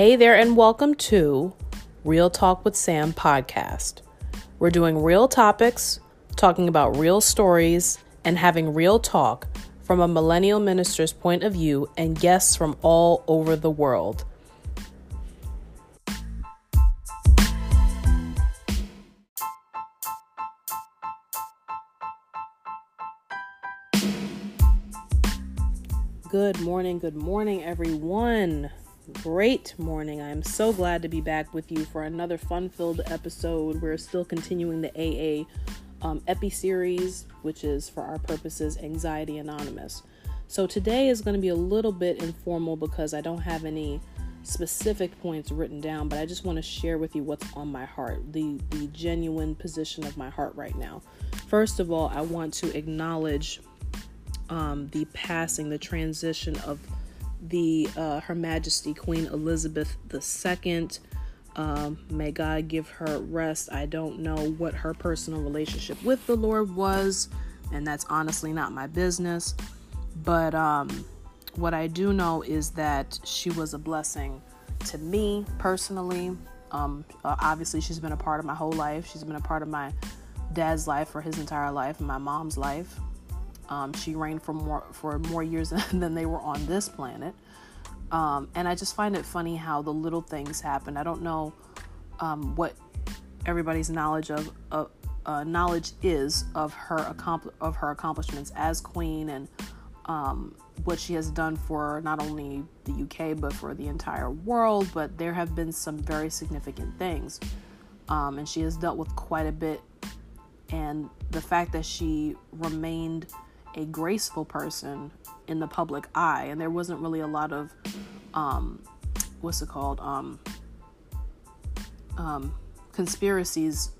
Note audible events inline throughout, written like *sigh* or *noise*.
Hey there, and welcome to Real Talk with Sam podcast. We're doing real topics, talking about real stories, and having real talk from a millennial minister's point of view and guests from all over the world. Good morning, good morning, everyone. Great morning. I'm so glad to be back with you for another fun filled episode. We're still continuing the AA um, Epi series, which is for our purposes Anxiety Anonymous. So today is going to be a little bit informal because I don't have any specific points written down, but I just want to share with you what's on my heart, the the genuine position of my heart right now. First of all, I want to acknowledge um, the passing, the transition of the uh, Her Majesty Queen Elizabeth II. Um, may God give her rest. I don't know what her personal relationship with the Lord was, and that's honestly not my business. But um, what I do know is that she was a blessing to me personally. Um, uh, obviously, she's been a part of my whole life. She's been a part of my dad's life for his entire life and my mom's life. Um, she reigned for more for more years *laughs* than they were on this planet, um, and I just find it funny how the little things happen. I don't know um, what everybody's knowledge of uh, knowledge is of her accompli- of her accomplishments as queen and um, what she has done for not only the UK but for the entire world. But there have been some very significant things, um, and she has dealt with quite a bit. And the fact that she remained a graceful person in the public eye, and there wasn't really a lot of um, what's it called um, um, conspiracies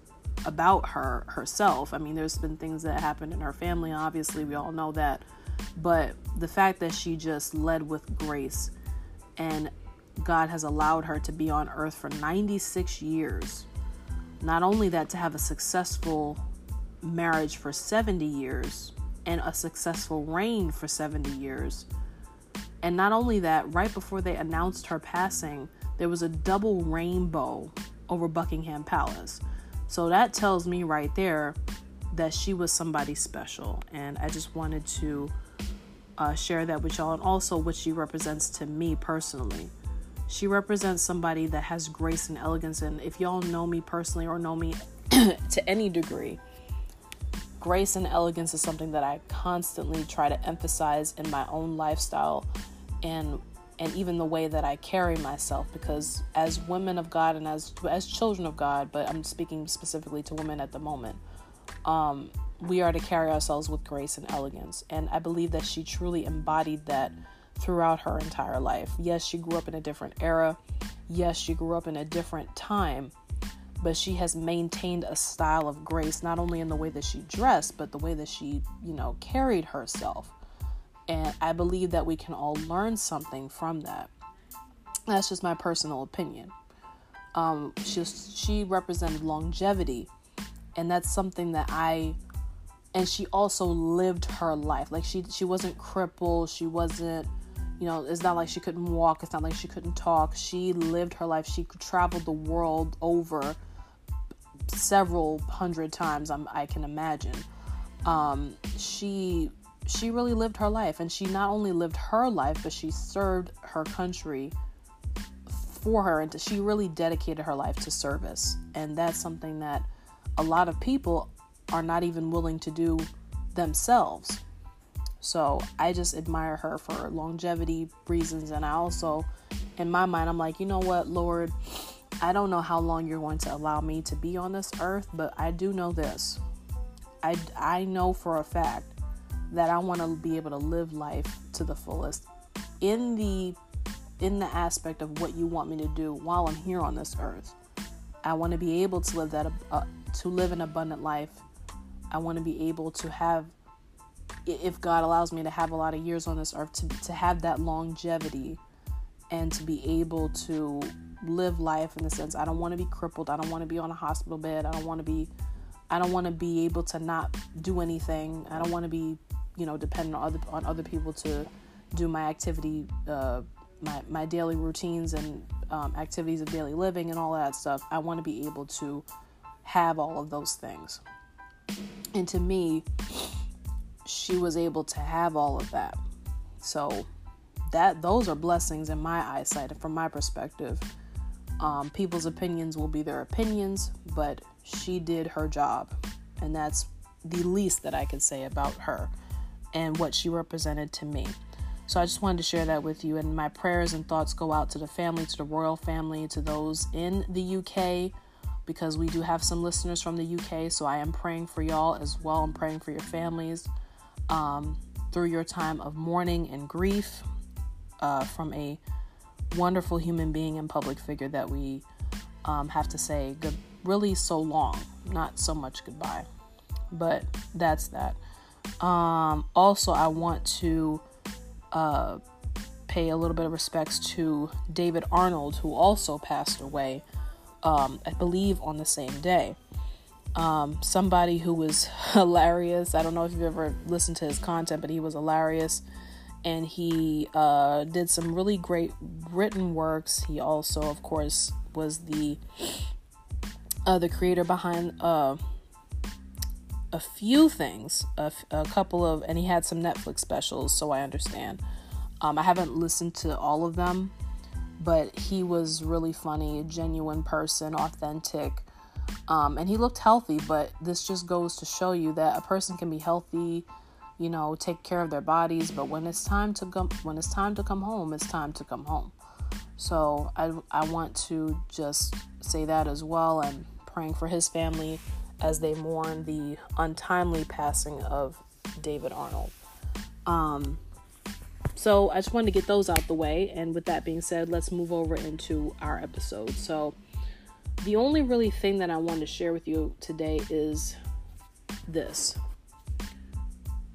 about her herself. I mean, there's been things that happened in her family. Obviously, we all know that, but the fact that she just led with grace, and God has allowed her to be on earth for 96 years. Not only that, to have a successful marriage for 70 years, and a successful reign for 70 years. And not only that, right before they announced her passing, there was a double rainbow over Buckingham Palace. So that tells me right there that she was somebody special. And I just wanted to uh, share that with y'all and also what she represents to me personally. She represents somebody that has grace and elegance. And if y'all know me personally or know me *clears throat* to any degree, grace and elegance is something that I constantly try to emphasize in my own lifestyle and and even the way that I carry myself because as women of God and as as children of God, but I'm speaking specifically to women at the moment. Um, we are to carry ourselves with grace and elegance. And I believe that she truly embodied that throughout her entire life. Yes, she grew up in a different era. Yes, she grew up in a different time but she has maintained a style of grace not only in the way that she dressed but the way that she you know carried herself. And i believe that we can all learn something from that. That's just my personal opinion. Um, she she represented longevity and that's something that i and she also lived her life. Like she she wasn't crippled she wasn't you know it's not like she couldn't walk it's not like she couldn't talk. She lived her life. She traveled the world over several hundred times I'm, i can imagine. Um, she she really lived her life and she not only lived her life but she served her country for her and she really dedicated her life to service. And that's something that a lot of people are not even willing to do themselves. So i just admire her for longevity reasons and i also in my mind i'm like you know what lord I don't know how long you're going to allow me to be on this earth, but I do know this. I, I know for a fact that I want to be able to live life to the fullest in the in the aspect of what you want me to do while I'm here on this earth. I want to be able to live that uh, to live an abundant life. I want to be able to have if God allows me to have a lot of years on this earth to to have that longevity and to be able to live life in the sense I don't want to be crippled. I don't want to be on a hospital bed. I don't want to be I don't want to be able to not do anything. I don't want to be, you know, dependent on other on other people to do my activity uh, my my daily routines and um, activities of daily living and all that stuff. I want to be able to have all of those things. And to me, she was able to have all of that. So that those are blessings in my eyesight and from my perspective. Um, people's opinions will be their opinions, but she did her job, and that's the least that I can say about her and what she represented to me. So I just wanted to share that with you. And my prayers and thoughts go out to the family, to the royal family, to those in the UK, because we do have some listeners from the UK. So I am praying for y'all as well. I'm praying for your families um, through your time of mourning and grief uh, from a wonderful human being and public figure that we um, have to say good, really so long, not so much goodbye. But that's that. Um, also, I want to uh, pay a little bit of respects to David Arnold, who also passed away, um, I believe, on the same day. Um, somebody who was *laughs* hilarious. I don't know if you've ever listened to his content, but he was hilarious and he uh, did some really great written works. He also, of course, was the uh, the creator behind uh, a few things, a, a, couple of, and he had some Netflix specials. So I understand. Um, I haven't listened to all of them, but he was really funny, a genuine person, authentic. Um, and he looked healthy, but this just goes to show you that a person can be healthy you know, take care of their bodies, but when it's time to come when it's time to come home, it's time to come home. So I I want to just say that as well and praying for his family as they mourn the untimely passing of David Arnold. Um so I just wanted to get those out the way and with that being said, let's move over into our episode. So the only really thing that I wanted to share with you today is this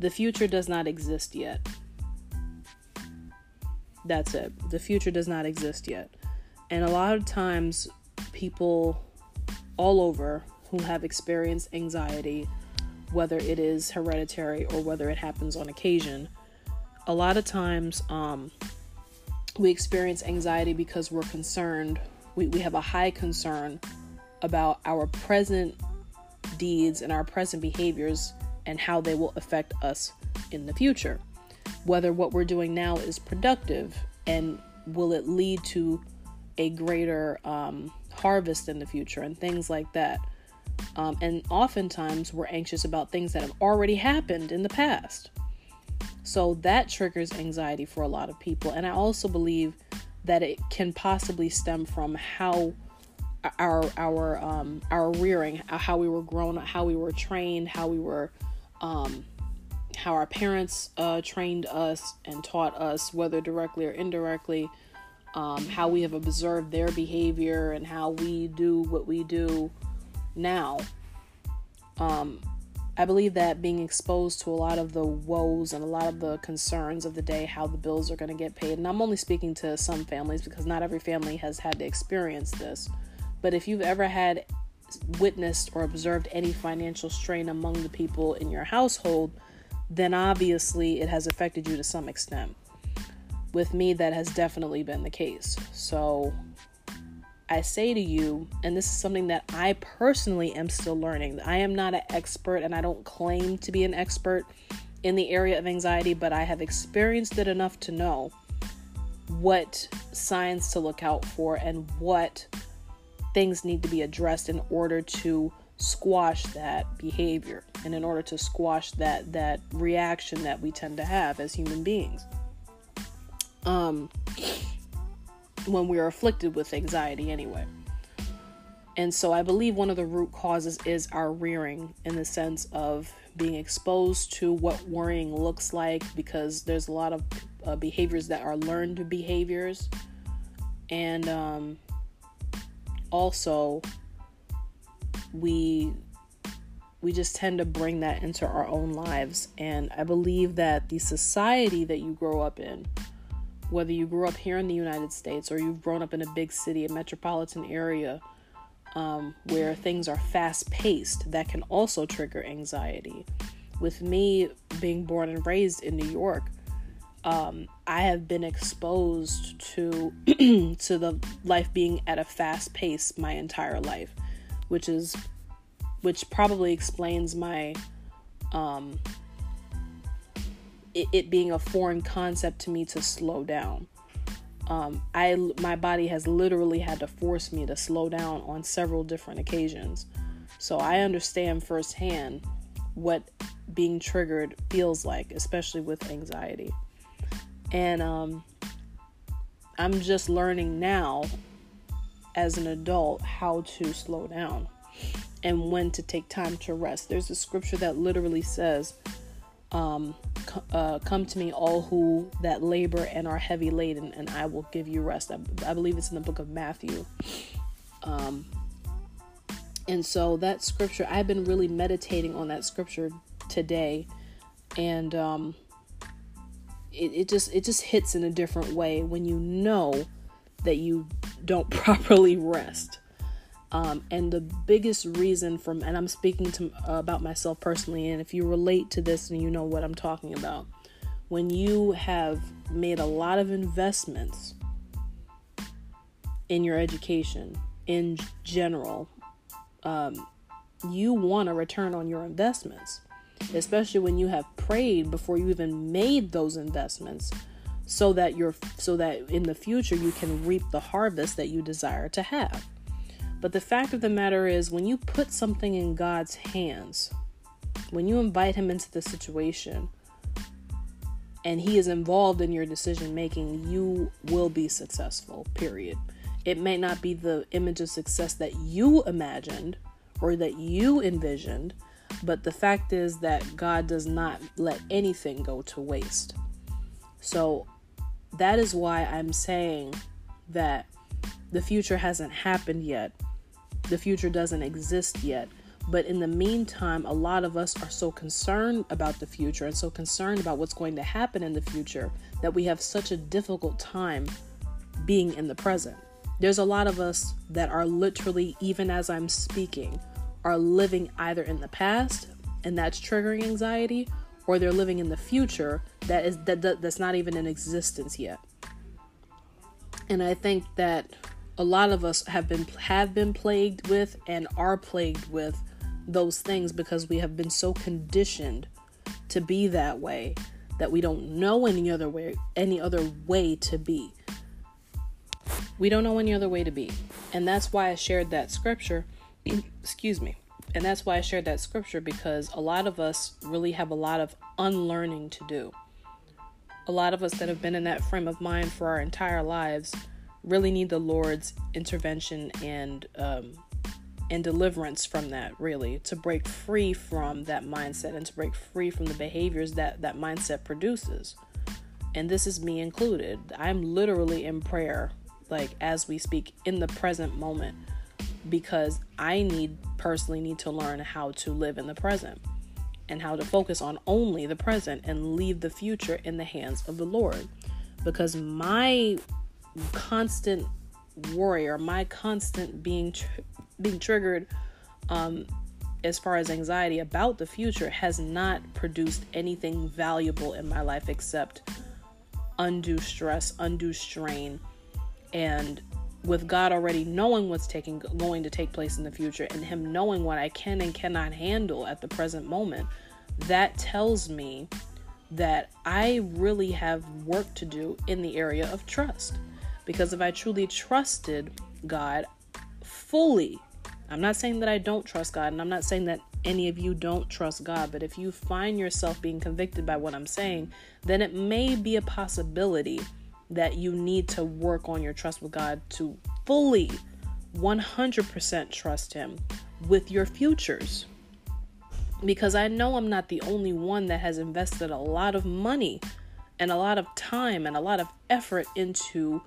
the future does not exist yet. That's it. The future does not exist yet. And a lot of times, people all over who have experienced anxiety, whether it is hereditary or whether it happens on occasion, a lot of times um, we experience anxiety because we're concerned, we, we have a high concern about our present deeds and our present behaviors and how they will affect us in the future. Whether what we're doing now is productive and will it lead to a greater um, harvest in the future and things like that. Um, and oftentimes we're anxious about things that have already happened in the past. So that triggers anxiety for a lot of people. And I also believe that it can possibly stem from how our our um, our rearing, how we were grown, how we were trained, how we were um, how our parents uh, trained us and taught us, whether directly or indirectly, um, how we have observed their behavior and how we do what we do now. Um, I believe that being exposed to a lot of the woes and a lot of the concerns of the day, how the bills are going to get paid, and I'm only speaking to some families because not every family has had to experience this. But if you've ever had witnessed or observed any financial strain among the people in your household, then obviously it has affected you to some extent. With me, that has definitely been the case. So I say to you, and this is something that I personally am still learning. I am not an expert and I don't claim to be an expert in the area of anxiety, but I have experienced it enough to know what signs to look out for and what things need to be addressed in order to squash that behavior and in order to squash that that reaction that we tend to have as human beings. Um when we're afflicted with anxiety anyway. And so i believe one of the root causes is our rearing in the sense of being exposed to what worrying looks like because there's a lot of uh, behaviors that are learned behaviors. And um also we we just tend to bring that into our own lives. And i believe that the society that you grow up in whether you grew up here in the united states or you've grown up in a big city a metropolitan area um, where things are fast paced that can also trigger anxiety. With me being born and raised in new york um, I have been exposed to *clears throat* to the life being at a fast pace my entire life, which is which probably explains my um, it, it being a foreign concept to me to slow down. Um, I my body has literally had to force me to slow down on several different occasions, so I understand firsthand what being triggered feels like, especially with anxiety. And um, I'm just learning now as an adult how to slow down and when to take time to rest. There's a scripture that literally says, um, uh, Come to me, all who that labor and are heavy laden, and I will give you rest. I, I believe it's in the book of Matthew. Um, and so that scripture, I've been really meditating on that scripture today, and um, it, it just it just hits in a different way when you know that you don't *laughs* properly rest. Um, and the biggest reason from, and I'm speaking to uh, about myself personally, and if you relate to this and you know what I'm talking about, when you have made a lot of investments in your education in general, um, you want a return on your investments especially when you have prayed before you even made those investments so that you're so that in the future you can reap the harvest that you desire to have. But the fact of the matter is when you put something in God's hands, when you invite him into the situation and he is involved in your decision making, you will be successful. Period. It may not be the image of success that you imagined or that you envisioned, but the fact is that God does not let anything go to waste. So that is why I'm saying that the future hasn't happened yet. The future doesn't exist yet. But in the meantime, a lot of us are so concerned about the future and so concerned about what's going to happen in the future that we have such a difficult time being in the present. There's a lot of us that are literally, even as I'm speaking, are living either in the past and that's triggering anxiety or they're living in the future that is that, that that's not even in existence yet. And I think that a lot of us have been have been plagued with and are plagued with those things because we have been so conditioned to be that way that we don't know any other way any other way to be. We don't know any other way to be. And that's why I shared that scripture excuse me. And that's why I shared that scripture because a lot of us really have a lot of unlearning to do. A lot of us that have been in that frame of mind for our entire lives really need the Lord's intervention and um, and deliverance from that really to break free from that mindset and to break free from the behaviors that that mindset produces and this is me included i'm literally in prayer like as we speak in the present moment because I need personally need to learn how to live in the present and how to focus on only the present and leave the future in the hands of the Lord. Because my constant worry or my constant being tr- being triggered um, as far as anxiety about the future has not produced anything valuable in my life except undue stress, undue strain, and with God already knowing what's taking going to take place in the future and him knowing what I can and cannot handle at the present moment, that tells me that I really have work to do in the area of trust. Because if I truly trusted God fully, I'm not saying that I don't trust God, and I'm not saying that any of you don't trust God, but if you find yourself being convicted by what I'm saying, then it may be a possibility that you need to work on your trust with God to fully 100% trust Him with your futures. Because I know I'm not the only one that has invested a lot of money and a lot of time and a lot of effort into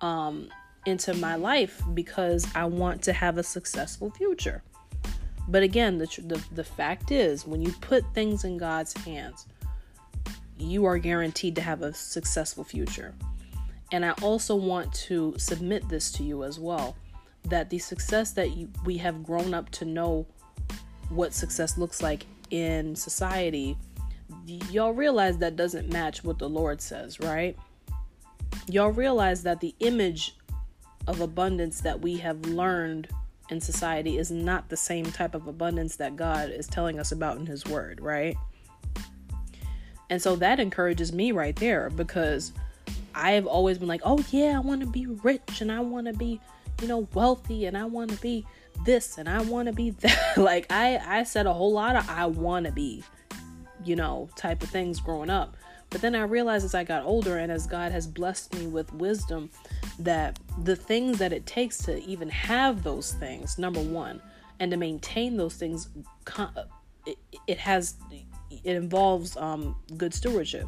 um, into my life because I want to have a successful future. But again, the, the, the fact is, when you put things in God's hands, you are guaranteed to have a successful future. And I also want to submit this to you as well that the success that you, we have grown up to know what success looks like in society, y'all realize that doesn't match what the Lord says, right? Y'all realize that the image of abundance that we have learned in society is not the same type of abundance that God is telling us about in His Word, right? And so that encourages me right there because I've always been like, oh, yeah, I want to be rich and I want to be, you know, wealthy and I want to be this and I want to be *laughs* that. like, I, I said a whole lot of I want to be, you know, type of things growing up. But then I realized as I got older and as God has blessed me with wisdom that the things that it takes to even have those things, number one, and to maintain those things, it, it has, it involves um, good stewardship.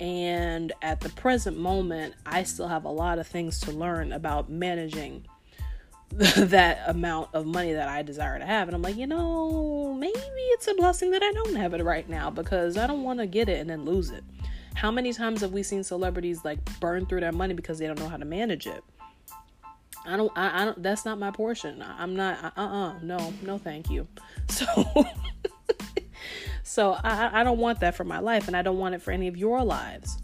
And at the present moment, I still have a lot of things to learn about managing *laughs* that amount of money that I desire to have. And I'm like, you know, maybe it's a blessing that I don't have it right now because I don't want to get it and then lose it. How many times have we seen celebrities like burn through their money because they don't know how to manage it? I don't, I, I don't, that's not my portion. I'm not, uh uh-uh, uh, no, no, thank you. *laughs* So, so I, I don't want that for my life and I don't want it for any of your lives.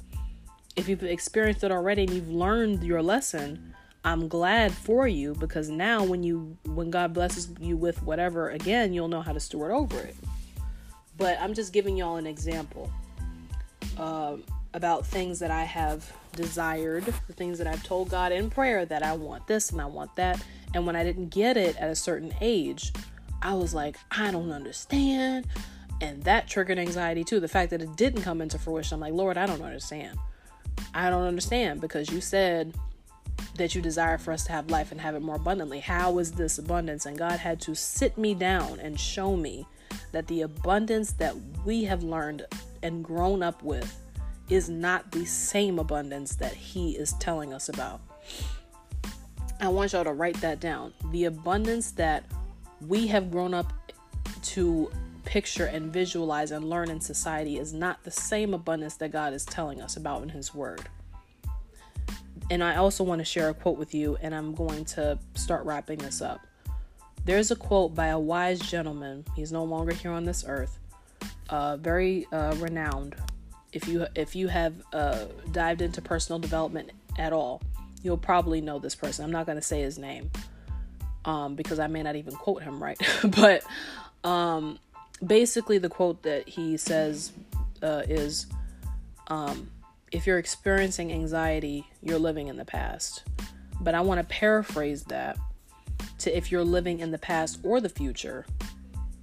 If you've experienced it already and you've learned your lesson, I'm glad for you because now when you when God blesses you with whatever again, you'll know how to steward over it. But I'm just giving y'all an example uh, about things that I have desired, the things that I've told God in prayer that I want this and I want that. And when I didn't get it at a certain age, I was like, I don't understand. And that triggered anxiety too. The fact that it didn't come into fruition, I'm like, Lord, I don't understand. I don't understand because you said that you desire for us to have life and have it more abundantly. How is this abundance? And God had to sit me down and show me that the abundance that we have learned and grown up with is not the same abundance that He is telling us about. I want y'all to write that down. The abundance that we have grown up to picture and visualize and learn in society is not the same abundance that God is telling us about in His Word and I also want to share a quote with you, and I'm going to start wrapping this up. There's a quote by a wise gentleman. He's no longer here on this earth. Uh, very uh, renowned. If you if you have uh, dived into personal development at all, you'll probably know this person. I'm not going to say his name um, because I may not even quote him right. *laughs* but um, basically, the quote that he says uh, is. Um, if you're experiencing anxiety, you're living in the past. But I want to paraphrase that to if you're living in the past or the future.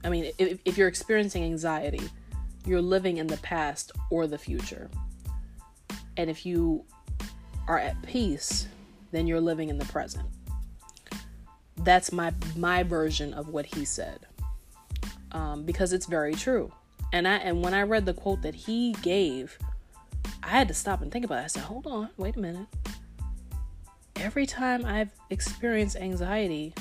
I mean, if, if you're experiencing anxiety, you're living in the past or the future. And if you are at peace, then you're living in the present. That's my my version of what he said, um, because it's very true. And I and when I read the quote that he gave I had to stop and think about it. I said, hold on, wait a minute. Every time I've experienced anxiety,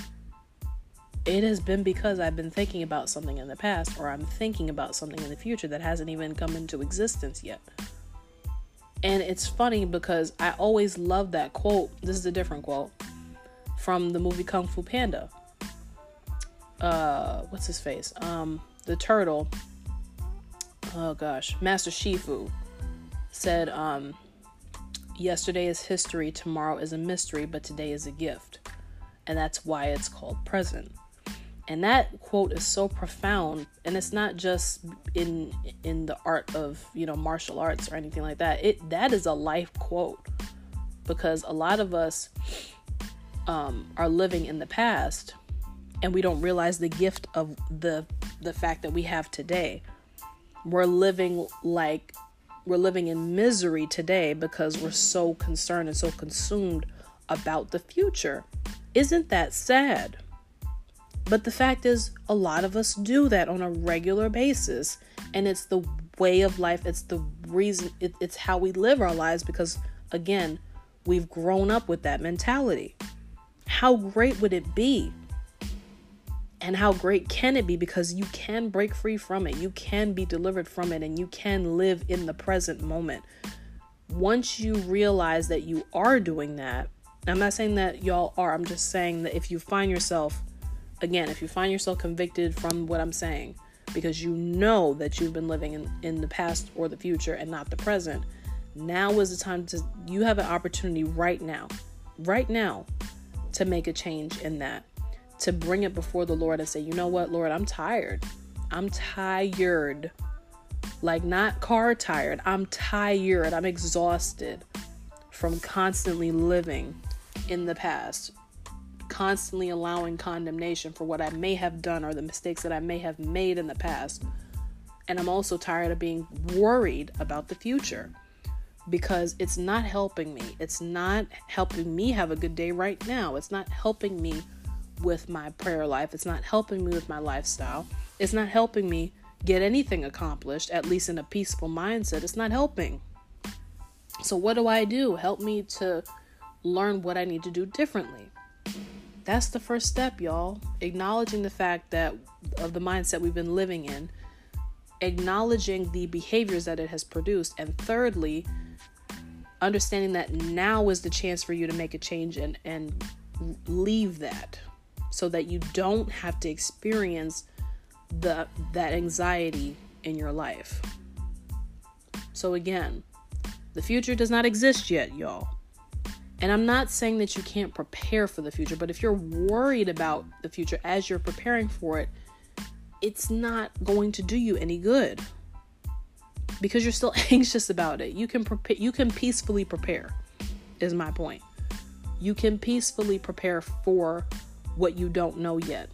it has been because I've been thinking about something in the past or I'm thinking about something in the future that hasn't even come into existence yet. And it's funny because I always love that quote. This is a different quote from the movie Kung Fu Panda. Uh, what's his face? Um, the turtle. Oh gosh, Master Shifu said, um, Yesterday is history, tomorrow is a mystery, but today is a gift. And that's why it's called present. And that quote is so profound, and it's not just in in the art of you know martial arts or anything like that. It that is a life quote because a lot of us um, are living in the past, and we don't realize the gift of the the fact that we have today. We're living like we're living in misery today because we're so concerned and so consumed about the future. Isn't that sad? But the fact is, a lot of us do that on a regular basis, and it's the way of life, it's the reason, it, it's how we live our lives because, again, we've grown up with that mentality. How great would it be and how great can it be? Because you can break free from it. You can be delivered from it and you can live in the present moment. Once you realize that you are doing that i'm not saying that y'all are i'm just saying that if you find yourself again if you find yourself convicted from what i'm saying because you know that you've been living in, in the past or the future and not the present. Now is the time to, you have an opportunity right now, right now, to make a change in that, to bring it before the Lord and say, you know what, Lord, I'm tired. I'm tired. Like, not car tired. I'm tired. I'm exhausted from constantly living in the past, constantly allowing condemnation for what I may have done or the mistakes that I may have made in the past. And I'm also tired of being worried about the future because it's not helping me. It's not helping me have a good day right now. It's not helping me with my prayer life. It's not helping me with my lifestyle. It's not helping me get anything accomplished, at least in a peaceful mindset. It's not helping. So, what do I do? Help me to learn what I need to do differently. That's the first step, y'all. Acknowledging the fact that of the mindset we've been living in, acknowledging the behaviors that it has produced, and thirdly, understanding that now is the chance for you to make a change and and leave that so that you don't have to experience the that anxiety in your life. So again, the future does not exist yet, y'all. And I'm not saying that you can't prepare for the future, but if you're worried about the future as you're preparing for it, it's not going to do you any good. Because you're still *laughs* anxious about it. You can prepare you can peacefully prepare. Is my point. You can peacefully prepare for what you don't know yet.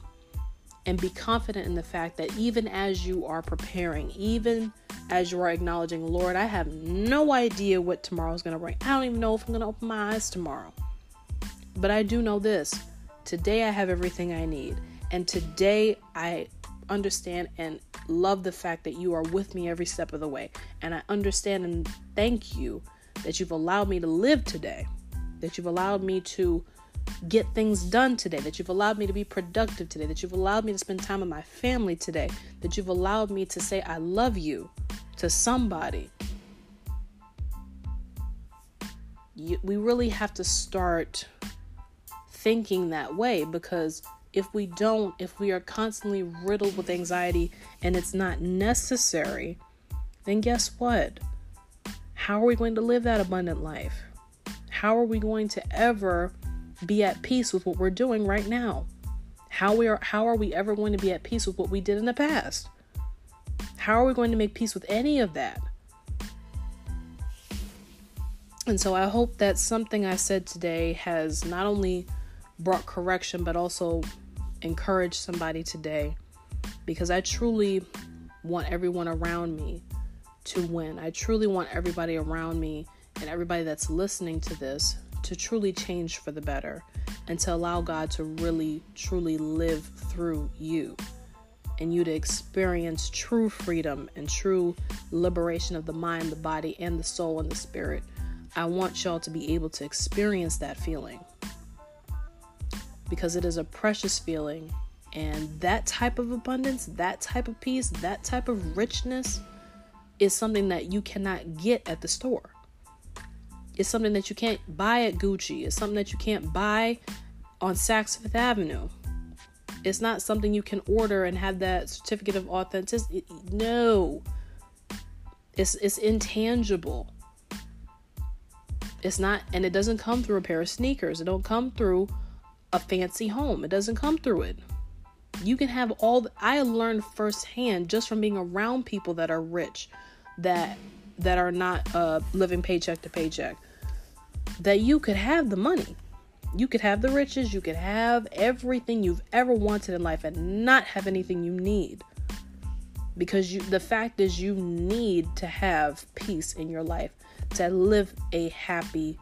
And be confident in the fact that even as you are preparing, even as you are acknowledging, Lord, I have no idea what tomorrow is going to bring. I don't even know if I'm going to open my eyes tomorrow. But I do know this today I have everything I need. And today I understand and love the fact that you are with me every step of the way. And I understand and thank you that you've allowed me to live today, that you've allowed me to get things done today, that you've allowed me to be productive today, that you've allowed me to spend time with my family today, that you've allowed me to say, I love you to somebody. We really have to start thinking that way because if we don't, if we are constantly riddled with anxiety and it's not necessary, then guess what? How are we going to live that abundant life? How are we going to ever be at peace with what we're doing right now? How we are how are we ever going to be at peace with what we did in the past? How are we going to make peace with any of that? And so I hope that something I said today has not only brought correction but also encouraged somebody today because I truly want everyone around me to win. I truly want everybody around me and everybody that's listening to this to truly change for the better and to allow God to really, truly live through you and you to experience true freedom and true liberation of the mind, the body, and the soul and the spirit. I want y'all to be able to experience that feeling because it is a precious feeling. And that type of abundance, that type of peace, that type of richness is something that you cannot get at the store. It's something that you can't buy at Gucci. It's something that you can't buy on Saks Fifth Avenue. It's not something you can order and have that certificate of authenticity. No. It's it's intangible. It's not and it doesn't come through a pair of sneakers. It don't come through a fancy home. It doesn't come through it. You can have all the, I learned firsthand just from being around people that are rich that that are not uh, living paycheck to paycheck that you could have the money. You could have the riches, you could have everything you've ever wanted in life and not have anything you need. Because you the fact is you need to have peace in your life to live a happy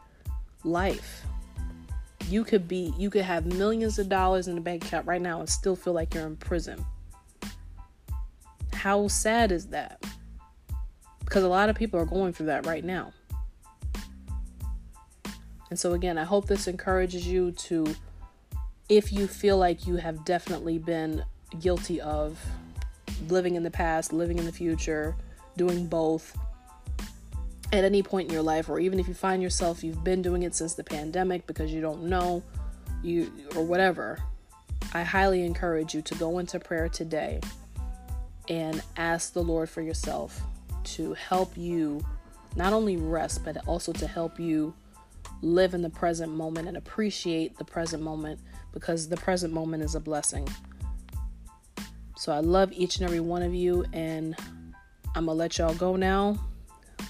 life. You could be you could have millions of dollars in the bank account right now and still feel like you're in prison. How sad is that? Because a lot of people are going through that right now. And so, again, I hope this encourages you to, if you feel like you have definitely been guilty of living in the past, living in the future, doing both at any point in your life, or even if you find yourself you've been doing it since the pandemic because you don't know, you or whatever, I highly encourage you to go into prayer today and ask the Lord for yourself to help you not only rest, but also to help you live in the present moment and appreciate the present moment because the present moment is a blessing. So I love each and every one of you, and I'm gonna let y'all go now.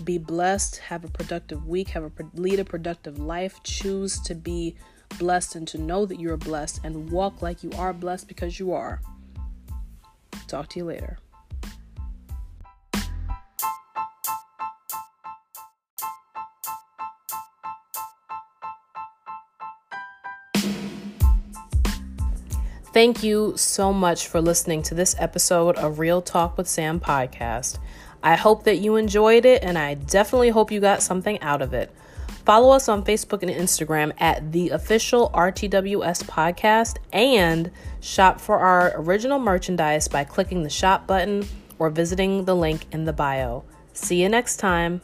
Be blessed, have a productive week, have a lead a productive life, choose to be blessed and to know that you're blessed and walk like you are blessed because you are. Talk to you later. Thank you so much for listening to this episode of Real Talk with Sam podcast. I hope that you enjoyed it, and I definitely hope you got something out of it. Follow us on Facebook and Instagram at the official RTWS podcast and shop for our original merchandise by clicking the shop button or visiting the link in the bio. See you next time.